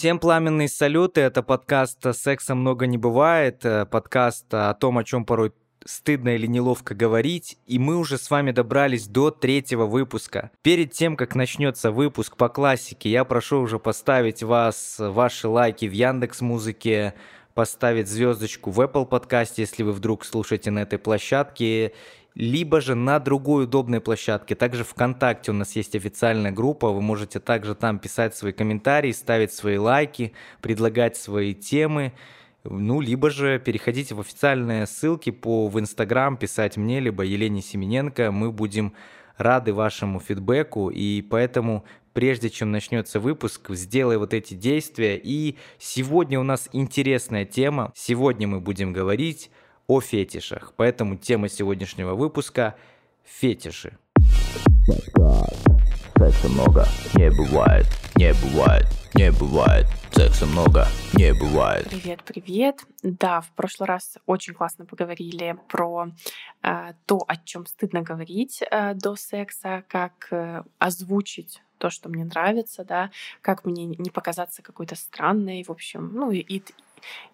Всем пламенные салюты. Это подкаст «Секса много не бывает», э, подкаст о том, о чем порой стыдно или неловко говорить, и мы уже с вами добрались до третьего выпуска. Перед тем, как начнется выпуск по классике, я прошу уже поставить вас, ваши лайки в Яндекс Музыке, поставить звездочку в Apple подкасте, если вы вдруг слушаете на этой площадке, либо же на другой удобной площадке. Также ВКонтакте у нас есть официальная группа, вы можете также там писать свои комментарии, ставить свои лайки, предлагать свои темы. Ну, либо же переходите в официальные ссылки по в Инстаграм, писать мне, либо Елене Семененко. Мы будем рады вашему фидбэку, и поэтому прежде чем начнется выпуск, сделай вот эти действия. И сегодня у нас интересная тема. Сегодня мы будем говорить о фетишах. Поэтому тема сегодняшнего выпуска – фетиши. Секса много не бывает, не бывает, не бывает. Секса много не бывает. Привет, привет. Да, в прошлый раз очень классно поговорили про э, то, о чем стыдно говорить э, до секса, как э, озвучить то, что мне нравится, да, как мне не показаться какой-то странной, в общем, ну и,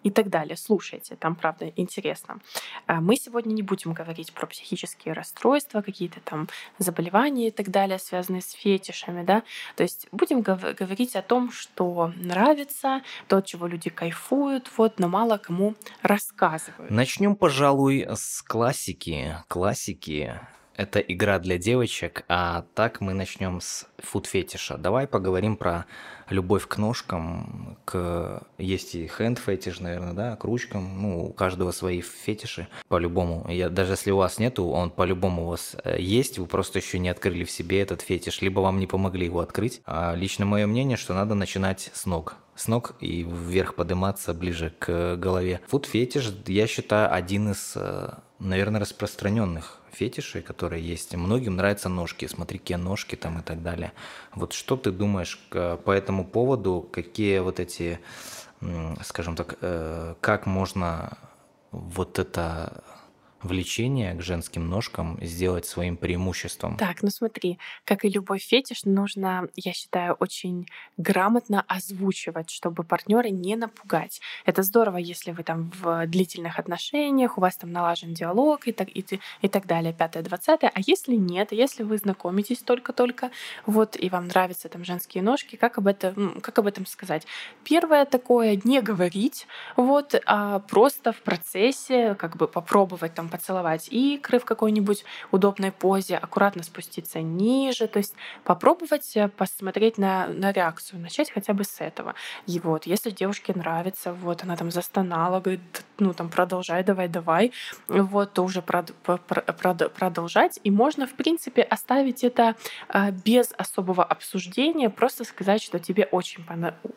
и так далее. Слушайте, там, правда, интересно. А, мы сегодня не будем говорить про психические расстройства, какие-то там заболевания и так далее, связанные с фетишами, да. То есть будем гов- говорить о том, что нравится, то, от чего люди кайфуют, вот, но мало кому рассказывают. Начнем, пожалуй, с классики. Классики это игра для девочек, а так мы начнем с фуд-фетиша. Давай поговорим про любовь к ножкам, к... есть и хенд-фетиш, наверное, да, к ручкам, ну, у каждого свои фетиши, по-любому. Я, даже если у вас нету, он по-любому у вас э, есть, вы просто еще не открыли в себе этот фетиш, либо вам не помогли его открыть. А лично мое мнение, что надо начинать с ног с ног и вверх подниматься ближе к голове. Фуд-фетиш, я считаю, один из, э, наверное, распространенных фетишей, которые есть. Многим нравятся ножки, смотри, какие ножки там и так далее. Вот что ты думаешь по этому поводу, какие вот эти, скажем так, э, как можно вот это влечение к женским ножкам сделать своим преимуществом. Так, ну смотри, как и любой фетиш, нужно, я считаю, очень грамотно озвучивать, чтобы партнера не напугать. Это здорово, если вы там в длительных отношениях, у вас там налажен диалог и так, и, и так далее, пятое, двадцатое. А если нет, если вы знакомитесь только-только, вот, и вам нравятся там женские ножки, как об этом, как об этом сказать? Первое такое, не говорить, вот, а просто в процессе как бы попробовать там поцеловать икры в какой-нибудь удобной позе, аккуратно спуститься ниже, то есть попробовать э, посмотреть на, на реакцию, начать хотя бы с этого. И вот, если девушке нравится, вот она там застонала, говорит, ну там продолжай, давай, давай, вот, то уже прод, прод, продолжать. И можно, в принципе, оставить это э, без особого обсуждения, просто сказать, что тебе очень,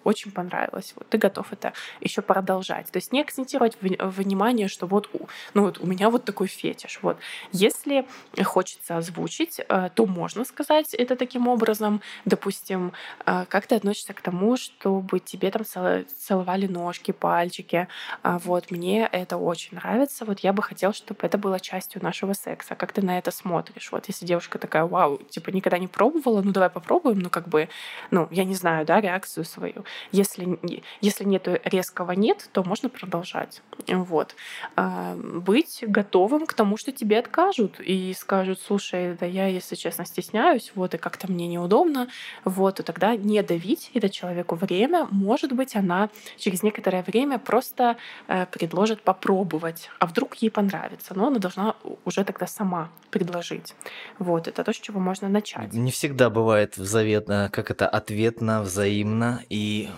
очень понравилось, вот ты готов это еще продолжать. То есть не акцентировать внимание, что вот, ну вот у меня вот такой фетиш. Вот. Если хочется озвучить, э, то можно сказать это таким образом. Допустим, э, как ты относишься к тому, чтобы тебе там целовали ножки, пальчики. А вот, мне это очень нравится. Вот я бы хотела, чтобы это было частью нашего секса. Как ты на это смотришь? Вот если девушка такая, вау, типа никогда не пробовала, ну давай попробуем, ну как бы, ну я не знаю, да, реакцию свою. Если, если нету резкого нет, то можно продолжать. Вот. А, быть готовым готовым к тому, что тебе откажут и скажут, слушай, да я, если честно, стесняюсь, вот, и как-то мне неудобно, вот, и тогда не давить это человеку время. Может быть, она через некоторое время просто э, предложит попробовать, а вдруг ей понравится, но она должна уже тогда сама предложить. Вот, это то, с чего можно начать. Не всегда бывает заветно, как это, ответно, взаимно, и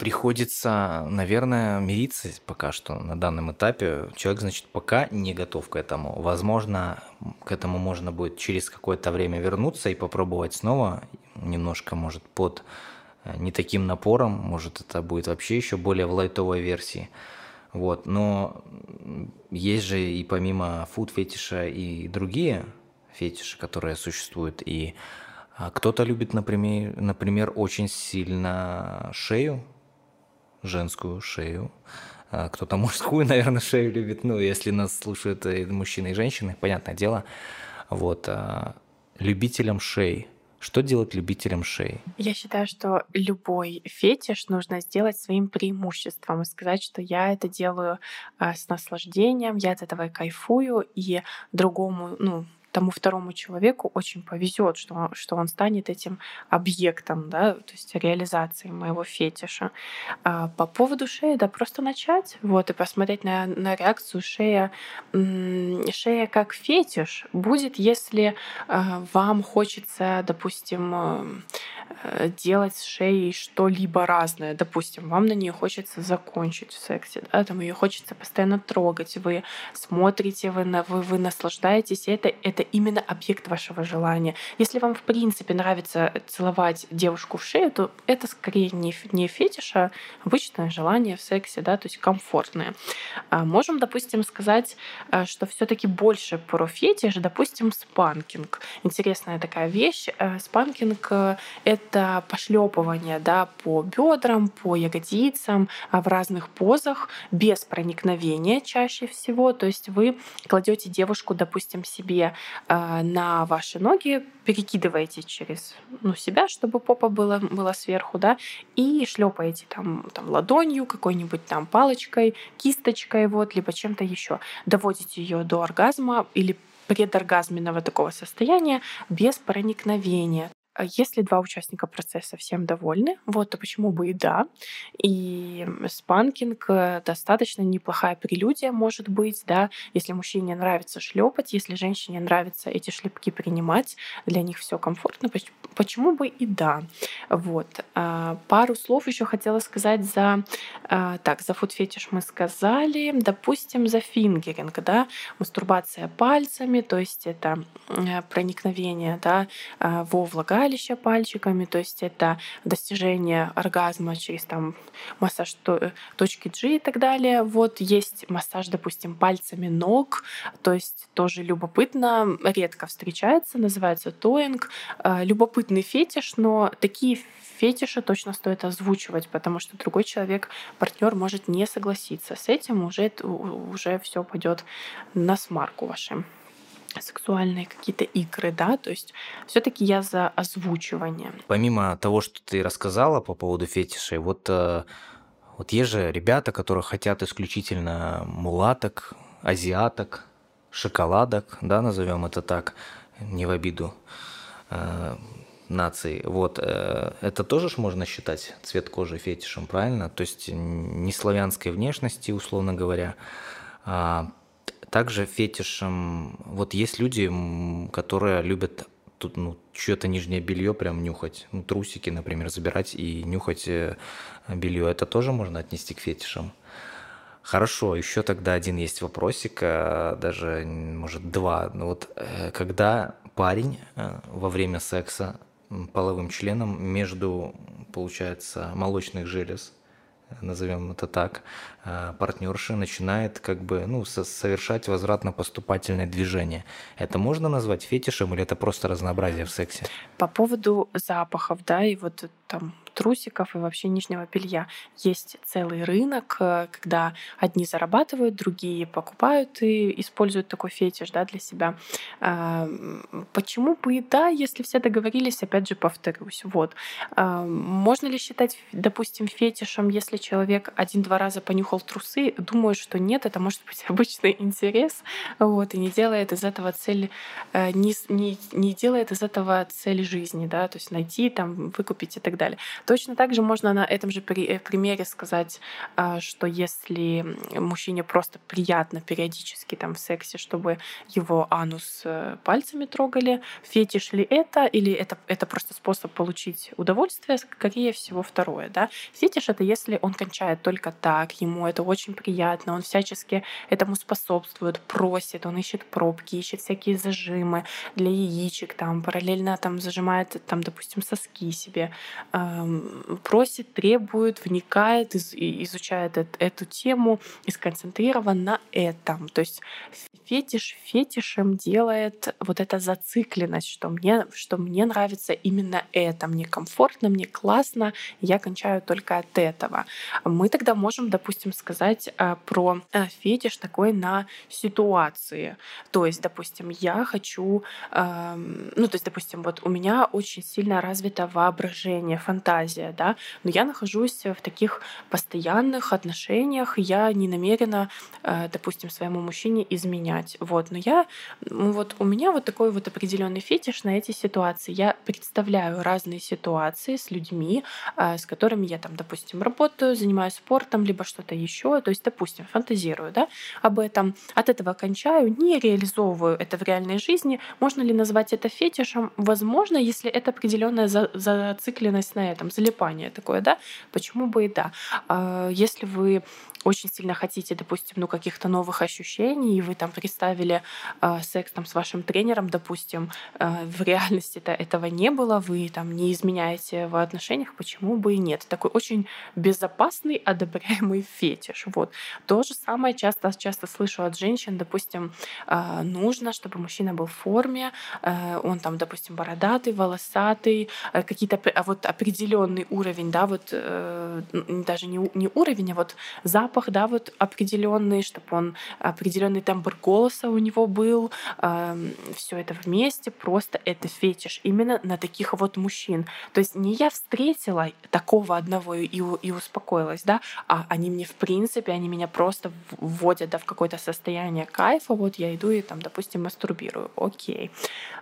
приходится, наверное, мириться пока что на данном этапе. Человек, значит, пока не готов к этому. Возможно, к этому можно будет через какое-то время вернуться и попробовать снова, немножко, может, под э, не таким напором, может, это будет вообще еще более в лайтовой версии. Вот, но есть же и помимо фуд-фетиша и другие фетиши, которые существуют, и а, кто-то любит, например, например, очень сильно шею, женскую шею, а кто-то мужскую, наверное, шею любит, ну, если нас слушают и мужчины, и женщины, понятное дело. Вот. А любителям шеи Что делать любителям шеи? Я считаю, что любой фетиш нужно сделать своим преимуществом и сказать, что я это делаю а, с наслаждением, я от этого кайфую, и другому, ну, тому второму человеку очень повезет, что, что он станет этим объектом, да, то есть реализацией моего фетиша. А по поводу шеи, да, просто начать, вот, и посмотреть на, на реакцию шея. Шея как фетиш будет, если а, вам хочется, допустим, э, делать с шеей что-либо разное. Допустим, вам на нее хочется закончить в сексе, да, там ее хочется постоянно трогать, вы смотрите, вы, вы, вы наслаждаетесь, и это, это это именно объект вашего желания. Если вам, в принципе, нравится целовать девушку в шею, то это скорее не, не фетиш, а обычное желание в сексе, да, то есть комфортное. А можем, допустим, сказать, а, что все таки больше про фетиш, допустим, спанкинг. Интересная такая вещь. А, спанкинг э, — это пошлепывание да, по бедрам, по ягодицам в разных позах, без проникновения чаще всего. То есть вы кладете девушку, допустим, себе а, на ваши ноги, перекидываете через ну, себя, чтобы попа была, была сверху, да, и шлепаете там, там ладонью, какой-нибудь там палочкой, кисточкой, вот, либо чем-то еще. Доводите ее до оргазма или предоргазменного такого состояния без проникновения. А если два участника процесса? Всем довольны, вот, то почему бы и да. И спанкинг э, достаточно неплохая прелюдия может быть, да, если мужчине нравится шлепать, если женщине нравится эти шлепки принимать, для них все комфортно, почему бы и да. Вот. А, пару слов еще хотела сказать за, а, так, за фуд-фетиш мы сказали, допустим, за фингеринг, да, мастурбация пальцами, то есть это э, проникновение, да, во влагалище, пальчиками, то есть это достижение оргазма через там массаж точки G и так далее. Вот есть массаж, допустим, пальцами ног, то есть тоже любопытно, редко встречается, называется тоинг. Э, любопытный фетиш, но такие фетиши точно стоит озвучивать, потому что другой человек, партнер может не согласиться с этим, уже, уже все пойдет на смарку вашим сексуальные какие-то игры, да, то есть все-таки я за озвучивание. Помимо того, что ты рассказала по поводу фетишей, вот, э, вот есть же ребята, которые хотят исключительно мулаток, азиаток, шоколадок, да, назовем это так, не в обиду э, нации. Вот э, это тоже ж можно считать цвет кожи фетишем, правильно? То есть не славянской внешности, условно говоря, а также фетишем, вот есть люди, которые любят тут, ну, чье-то нижнее белье прям нюхать, ну, трусики, например, забирать и нюхать э, белье. Это тоже можно отнести к фетишам. Хорошо, еще тогда один есть вопросик, э, даже, может, два. Ну, вот когда парень во время секса половым членом между, получается, молочных желез назовем это так, а, партнерша начинает как бы ну, совершать возвратно-поступательное движение. Это можно назвать фетишем или это просто разнообразие в сексе? По поводу запахов, да, и вот там трусиков и вообще нижнего белья. Есть целый рынок, э, когда одни зарабатывают, другие покупают и используют такой фетиш да, для себя. А, почему бы да, если все договорились, опять же повторюсь. Вот. А, можно ли считать, допустим, фетишем, если человек один-два раза понюхал трусы? Думаю, что нет, это может быть обычный интерес, вот, и не делает из этого цель, э, не, не, не делает из этого цель жизни, да, то есть найти, там, выкупить и так далее. Точно так же можно на этом же э, примере сказать, а, что если мужчине просто приятно периодически там в сексе, чтобы его анус э, пальцами трогали, фетиш ли это, или это, это просто способ получить удовольствие, скорее всего, второе. Да? Фетиш — это если он кончает только так, ему это очень приятно, он всячески этому способствует, просит, он ищет пробки, ищет всякие зажимы для яичек, там параллельно там зажимает, там, допустим, соски себе, просит, требует, вникает, изучает эту тему и сконцентрирован на этом. То есть фетиш фетишем делает вот эта зацикленность, что мне, что мне нравится именно это, мне комфортно, мне классно, я кончаю только от этого. Мы тогда можем, допустим, сказать а, про а, фетиш такой на ситуации. То есть, допустим, я хочу, ну, то есть, допустим, вот у меня очень сильно развито воображение, фантазия, да, но я нахожусь в таких постоянных отношениях, я не намерена, а, допустим, своему мужчине изменять. Вот, но я, вот у меня вот такой вот определенный фетиш на эти ситуации. Я представляю разные ситуации с людьми, с которыми я там, допустим, работаю, занимаюсь спортом, либо что-то еще. То есть, допустим, фантазирую да, об этом, от этого кончаю, не реализовываю это в реальной жизни. Можно ли назвать это фетишем? Возможно, если это определенная зацикленность на этом, залипание такое, да, почему бы и да. А, если вы очень сильно хотите, допустим, ну, каких-то новых ощущений, и вы там представили э, секс там с вашим тренером, допустим, э, в реальности-то этого не было, вы там не изменяете в отношениях, почему бы и нет? Такой очень безопасный, одобряемый фетиш. Вот. То же самое часто, часто слышу от женщин, допустим, э, нужно, чтобы мужчина был в форме, э, он там, допустим, бородатый, волосатый, э, какие-то вот определенный уровень, да, вот э, даже не, не уровень, а вот запах запах, да, вот определенный, чтобы он определенный тембр голоса у него был, э, все это вместе, просто это фетиш именно на таких вот мужчин. То есть не я встретила такого одного и, и успокоилась, да, а они мне в принципе, они меня просто вводят да, в какое-то состояние кайфа, вот я иду и там, допустим, мастурбирую, окей.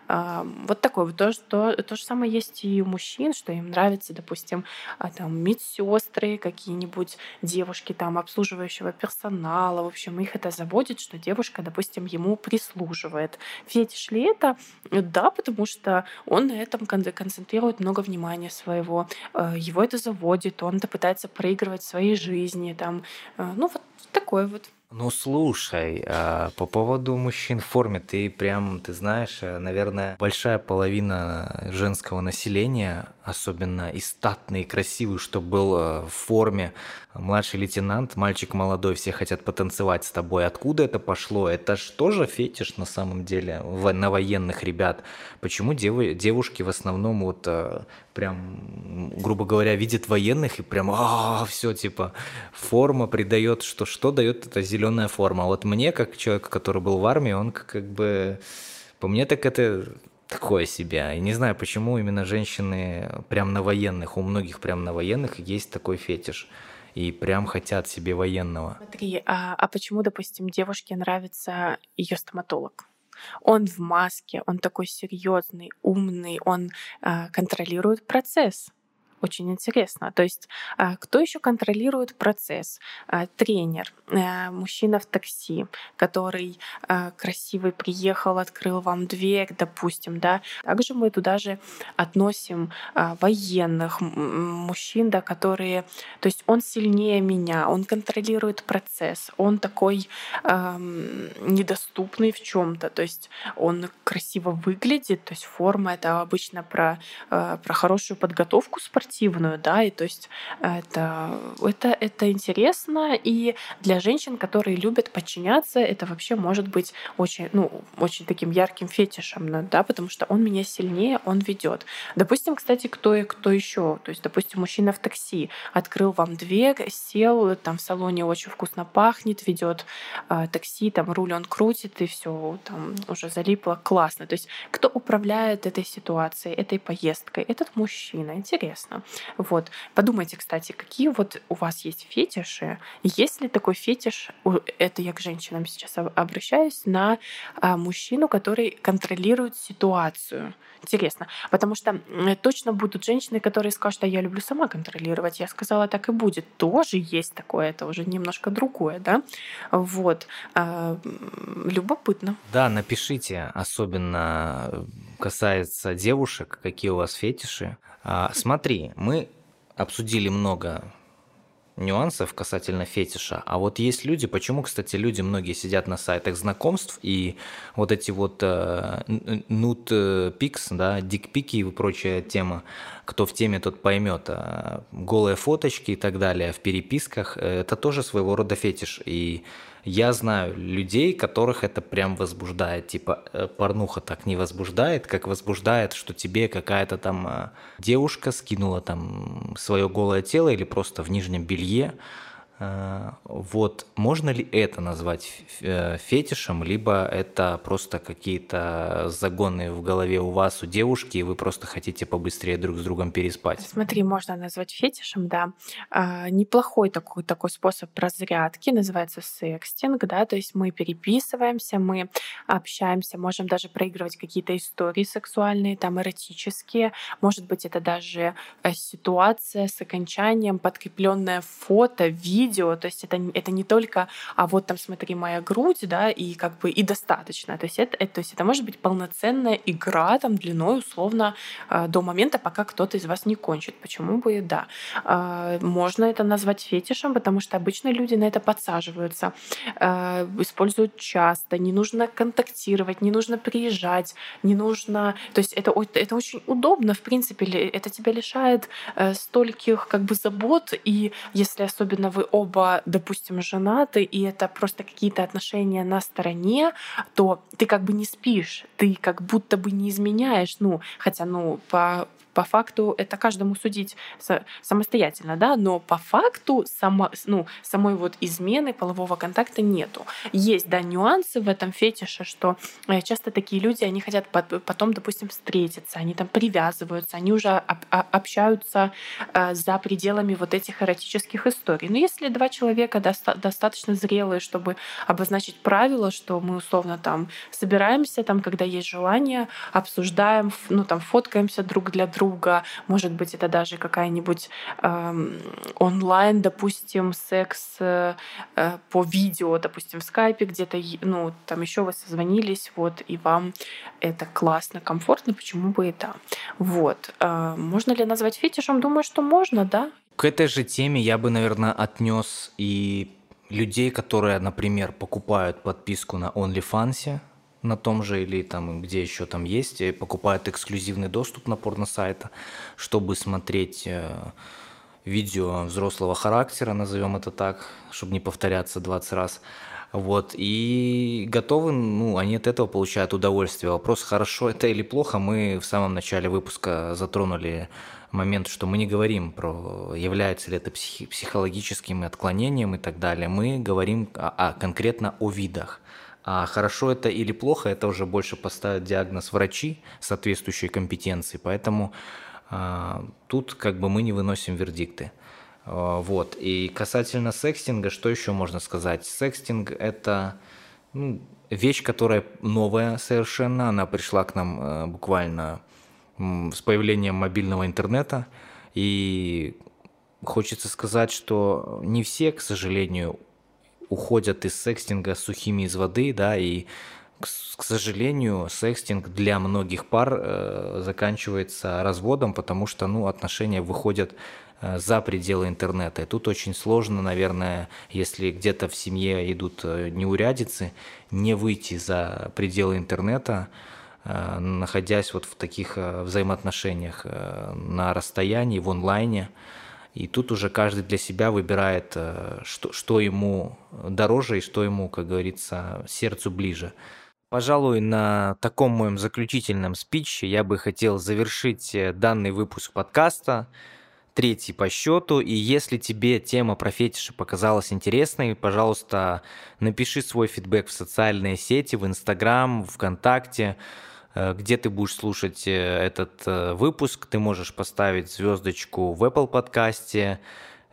Э, вот такое вот то, что, то же самое есть и у мужчин, что им нравится, допустим, а, там медсестры, какие-нибудь девушки там обслуживают обслуживающего персонала. В общем, их это заводит, что девушка, допустим, ему прислуживает. Фетиш ли это? Да, потому что он на этом концентрирует много внимания своего. Э, его это заводит, он это пытается проигрывать в своей жизни. Там, э, ну, вот такое вот. Ну слушай, а по поводу мужчин в форме, ты прям, ты знаешь, э, наверное, большая половина женского населения, особенно и статный, и красивый, что был э, в форме, младший лейтенант, мальчик молодой, все хотят потанцевать с тобой. Откуда это пошло? Это ж тоже фетиш на самом деле на военных ребят. Почему дев, девушки в основном вот э, прям, грубо говоря, видят военных и прям, а, все типа форма придает, что что дает эта зеленая форма. Вот мне, как человек, который был в армии, он как бы, по мне так это такое себе. И не знаю, почему именно женщины прям на военных, у многих прям на военных есть такой фетиш. И прям хотят себе военного. Смотри, а, а почему, допустим, девушке нравится ее стоматолог? Он в маске, он такой серьезный, умный, он а, контролирует процесс очень интересно. То есть а, кто еще контролирует процесс? А, тренер, э, мужчина в такси, который а, красивый приехал, открыл вам дверь, допустим, да. Также мы туда же относим военных мужчин, да, которые, то есть он сильнее меня, он контролирует процесс, он такой эм, недоступный в чем-то, то есть он красиво выглядит, то есть форма это обычно про, э, про хорошую подготовку спортивную, спортивную, да, и то есть это, это, это интересно, и для женщин, которые любят подчиняться, это вообще может быть очень, ну, очень таким ярким фетишем, да, потому что он меня сильнее, он ведет. Допустим, кстати, кто и кто еще, то есть, допустим, мужчина в такси открыл вам дверь, сел, там в салоне очень вкусно пахнет, ведет э, такси, там руль он крутит, и все там уже залипло, классно. То есть, кто управляет этой ситуацией, этой поездкой? Этот мужчина. Интересно. Вот. Подумайте, кстати, какие вот у вас есть фетиши? Есть ли такой фетиш, это я к женщинам сейчас обращаюсь, на а, мужчину, который контролирует ситуацию? Интересно. Потому что точно будут женщины, которые скажут, а я люблю сама контролировать. Я сказала, так и будет. Тоже есть такое, это уже немножко другое, да? Вот. А, любопытно. Да, напишите, особенно касается девушек, какие у вас фетиши. А, смотри, мы обсудили много нюансов касательно фетиша. А вот есть люди, почему, кстати, люди многие сидят на сайтах знакомств и вот эти вот э, нут пикс, да, дикпики и прочая тема, кто в теме, тот поймет. А голые фоточки и так далее в переписках – это тоже своего рода фетиш. И я знаю людей, которых это прям возбуждает. Типа, э, порнуха так не возбуждает, как возбуждает, что тебе какая-то там э, девушка скинула там свое голое тело или просто в нижнем белье, вот можно ли это назвать э, фетишем, либо это просто какие-то загоны в голове у вас, у девушки, и вы просто хотите побыстрее друг с другом переспать? Смотри, можно назвать фетишем, да. А, неплохой такой, такой способ разрядки, называется секстинг, да, то есть мы переписываемся, мы общаемся, можем даже проигрывать какие-то истории сексуальные, там эротические, может быть, это даже э, ситуация с окончанием, подкрепленное фото, видео, видео, то есть это, это не только, а вот там смотри моя грудь, да, и как бы и достаточно. То есть это, это, то есть это может быть полноценная игра там длиной условно э, до момента, пока кто-то из вас не кончит. Почему бы и да. Э, можно это назвать фетишем, потому что обычно люди на это подсаживаются, э, используют часто, не нужно контактировать, не нужно приезжать, не нужно... То есть это, это очень удобно, в принципе, это тебя лишает стольких как бы забот, и если особенно вы оба, допустим, женаты, и это просто какие-то отношения на стороне, то ты как бы не спишь, ты как будто бы не изменяешь, ну, хотя, ну, по по факту это каждому судить самостоятельно, да, но по факту само, ну, самой вот измены полового контакта нету. Есть, да, нюансы в этом фетише, что э, часто такие люди, они хотят потом, допустим, встретиться, они там привязываются, они уже общаются э, за пределами вот этих эротических историй. Но если два человека достаточно зрелые, чтобы обозначить правила, что мы условно там собираемся, там, когда есть желание, обсуждаем, ну там фоткаемся друг для друга, друга, может быть, это даже какая-нибудь э, онлайн, допустим, секс э, э, по видео, допустим, в скайпе где-то, ну, там еще вы созвонились, вот, и вам это классно, комфортно, почему бы и да. Вот. Э, можно ли назвать фетишем? Думаю, что можно, да. К этой же теме я бы, наверное, отнес и людей, которые, например, покупают подписку на OnlyFans, на том же или там где еще там есть, покупают эксклюзивный доступ на порно-сайта, чтобы смотреть э, видео взрослого характера, назовем это так, чтобы не повторяться 20 раз. Вот, и готовы, ну, они от этого получают удовольствие. Вопрос, хорошо это или плохо, мы в самом начале выпуска затронули момент, что мы не говорим про, является ли это психи- психологическим отклонением и так далее. Мы говорим о, о, конкретно о видах. А хорошо это или плохо, это уже больше поставят диагноз врачи соответствующей компетенции. Поэтому а, тут как бы мы не выносим вердикты. А, вот. И касательно секстинга, что еще можно сказать? Секстинг – это ну, вещь, которая новая совершенно. Она пришла к нам а, буквально с появлением мобильного интернета. И хочется сказать, что не все, к сожалению, уходят из секстинга сухими из воды, да, и, к, сожалению, секстинг для многих пар э, заканчивается разводом, потому что, ну, отношения выходят э, за пределы интернета. И тут очень сложно, наверное, если где-то в семье идут э, неурядицы, не выйти за пределы интернета, э, находясь вот в таких э, взаимоотношениях на расстоянии, в онлайне. И тут уже каждый для себя выбирает, э, что, что ему дороже и что ему, как говорится, сердцу ближе. Пожалуй, на таком моем заключительном спиче я бы хотел завершить э, данный выпуск подкаста, третий по счету. И если тебе тема про фетиши показалась интересной, пожалуйста, напиши свой фидбэк в социальные сети, в Инстаграм, ВКонтакте, где ты будешь слушать э, этот э, выпуск. Ты можешь поставить звездочку в Apple подкасте,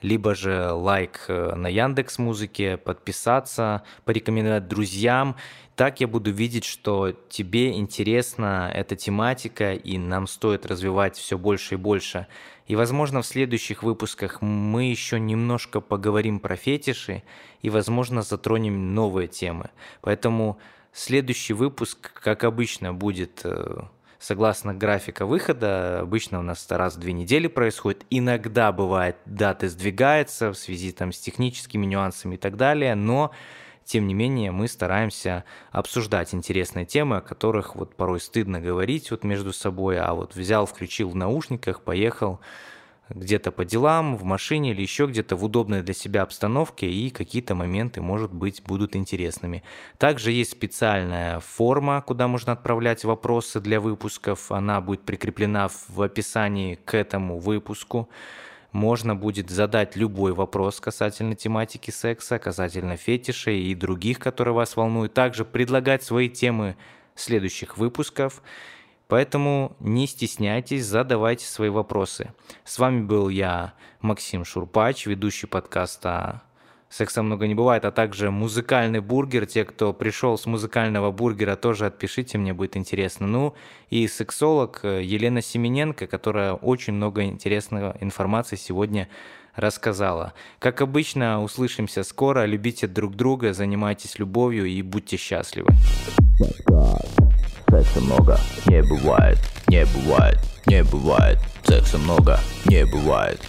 либо же лайк на Яндекс Музыке, подписаться, порекомендовать друзьям. Так я буду видеть, что тебе интересна эта тематика, и нам стоит развивать все больше и больше. И, возможно, в следующих выпусках мы еще немножко поговорим про фетиши и, возможно, затронем новые темы. Поэтому Следующий выпуск, как обычно, будет э, согласно графика выхода. Обычно у нас раз в две недели происходит. Иногда бывает даты сдвигаются в связи там, с техническими нюансами и так далее, но тем не менее мы стараемся обсуждать интересные темы, о которых вот порой стыдно говорить вот между собой, а вот взял, включил в наушниках, поехал, где-то по делам, в машине или еще где-то в удобной для себя обстановке, и какие-то моменты, может быть, будут интересными. Также есть специальная форма, куда можно отправлять вопросы для выпусков. Она будет прикреплена в описании к этому выпуску. Можно будет задать любой вопрос касательно тематики секса, касательно фетишей и других, которые вас волнуют. Также предлагать свои темы следующих выпусков. Поэтому не стесняйтесь, задавайте свои вопросы. С вами был я, Максим Шурпач, ведущий подкаста «Секса много не бывает», а также «Музыкальный бургер». Те, кто пришел с музыкального бургера, тоже отпишите, мне будет интересно. Ну и сексолог Елена Семененко, которая очень много интересной информации сегодня рассказала. Как обычно, услышимся скоро. Любите друг друга, занимайтесь любовью и будьте счастливы секса много не бывает, не бывает, не бывает, секса много не бывает.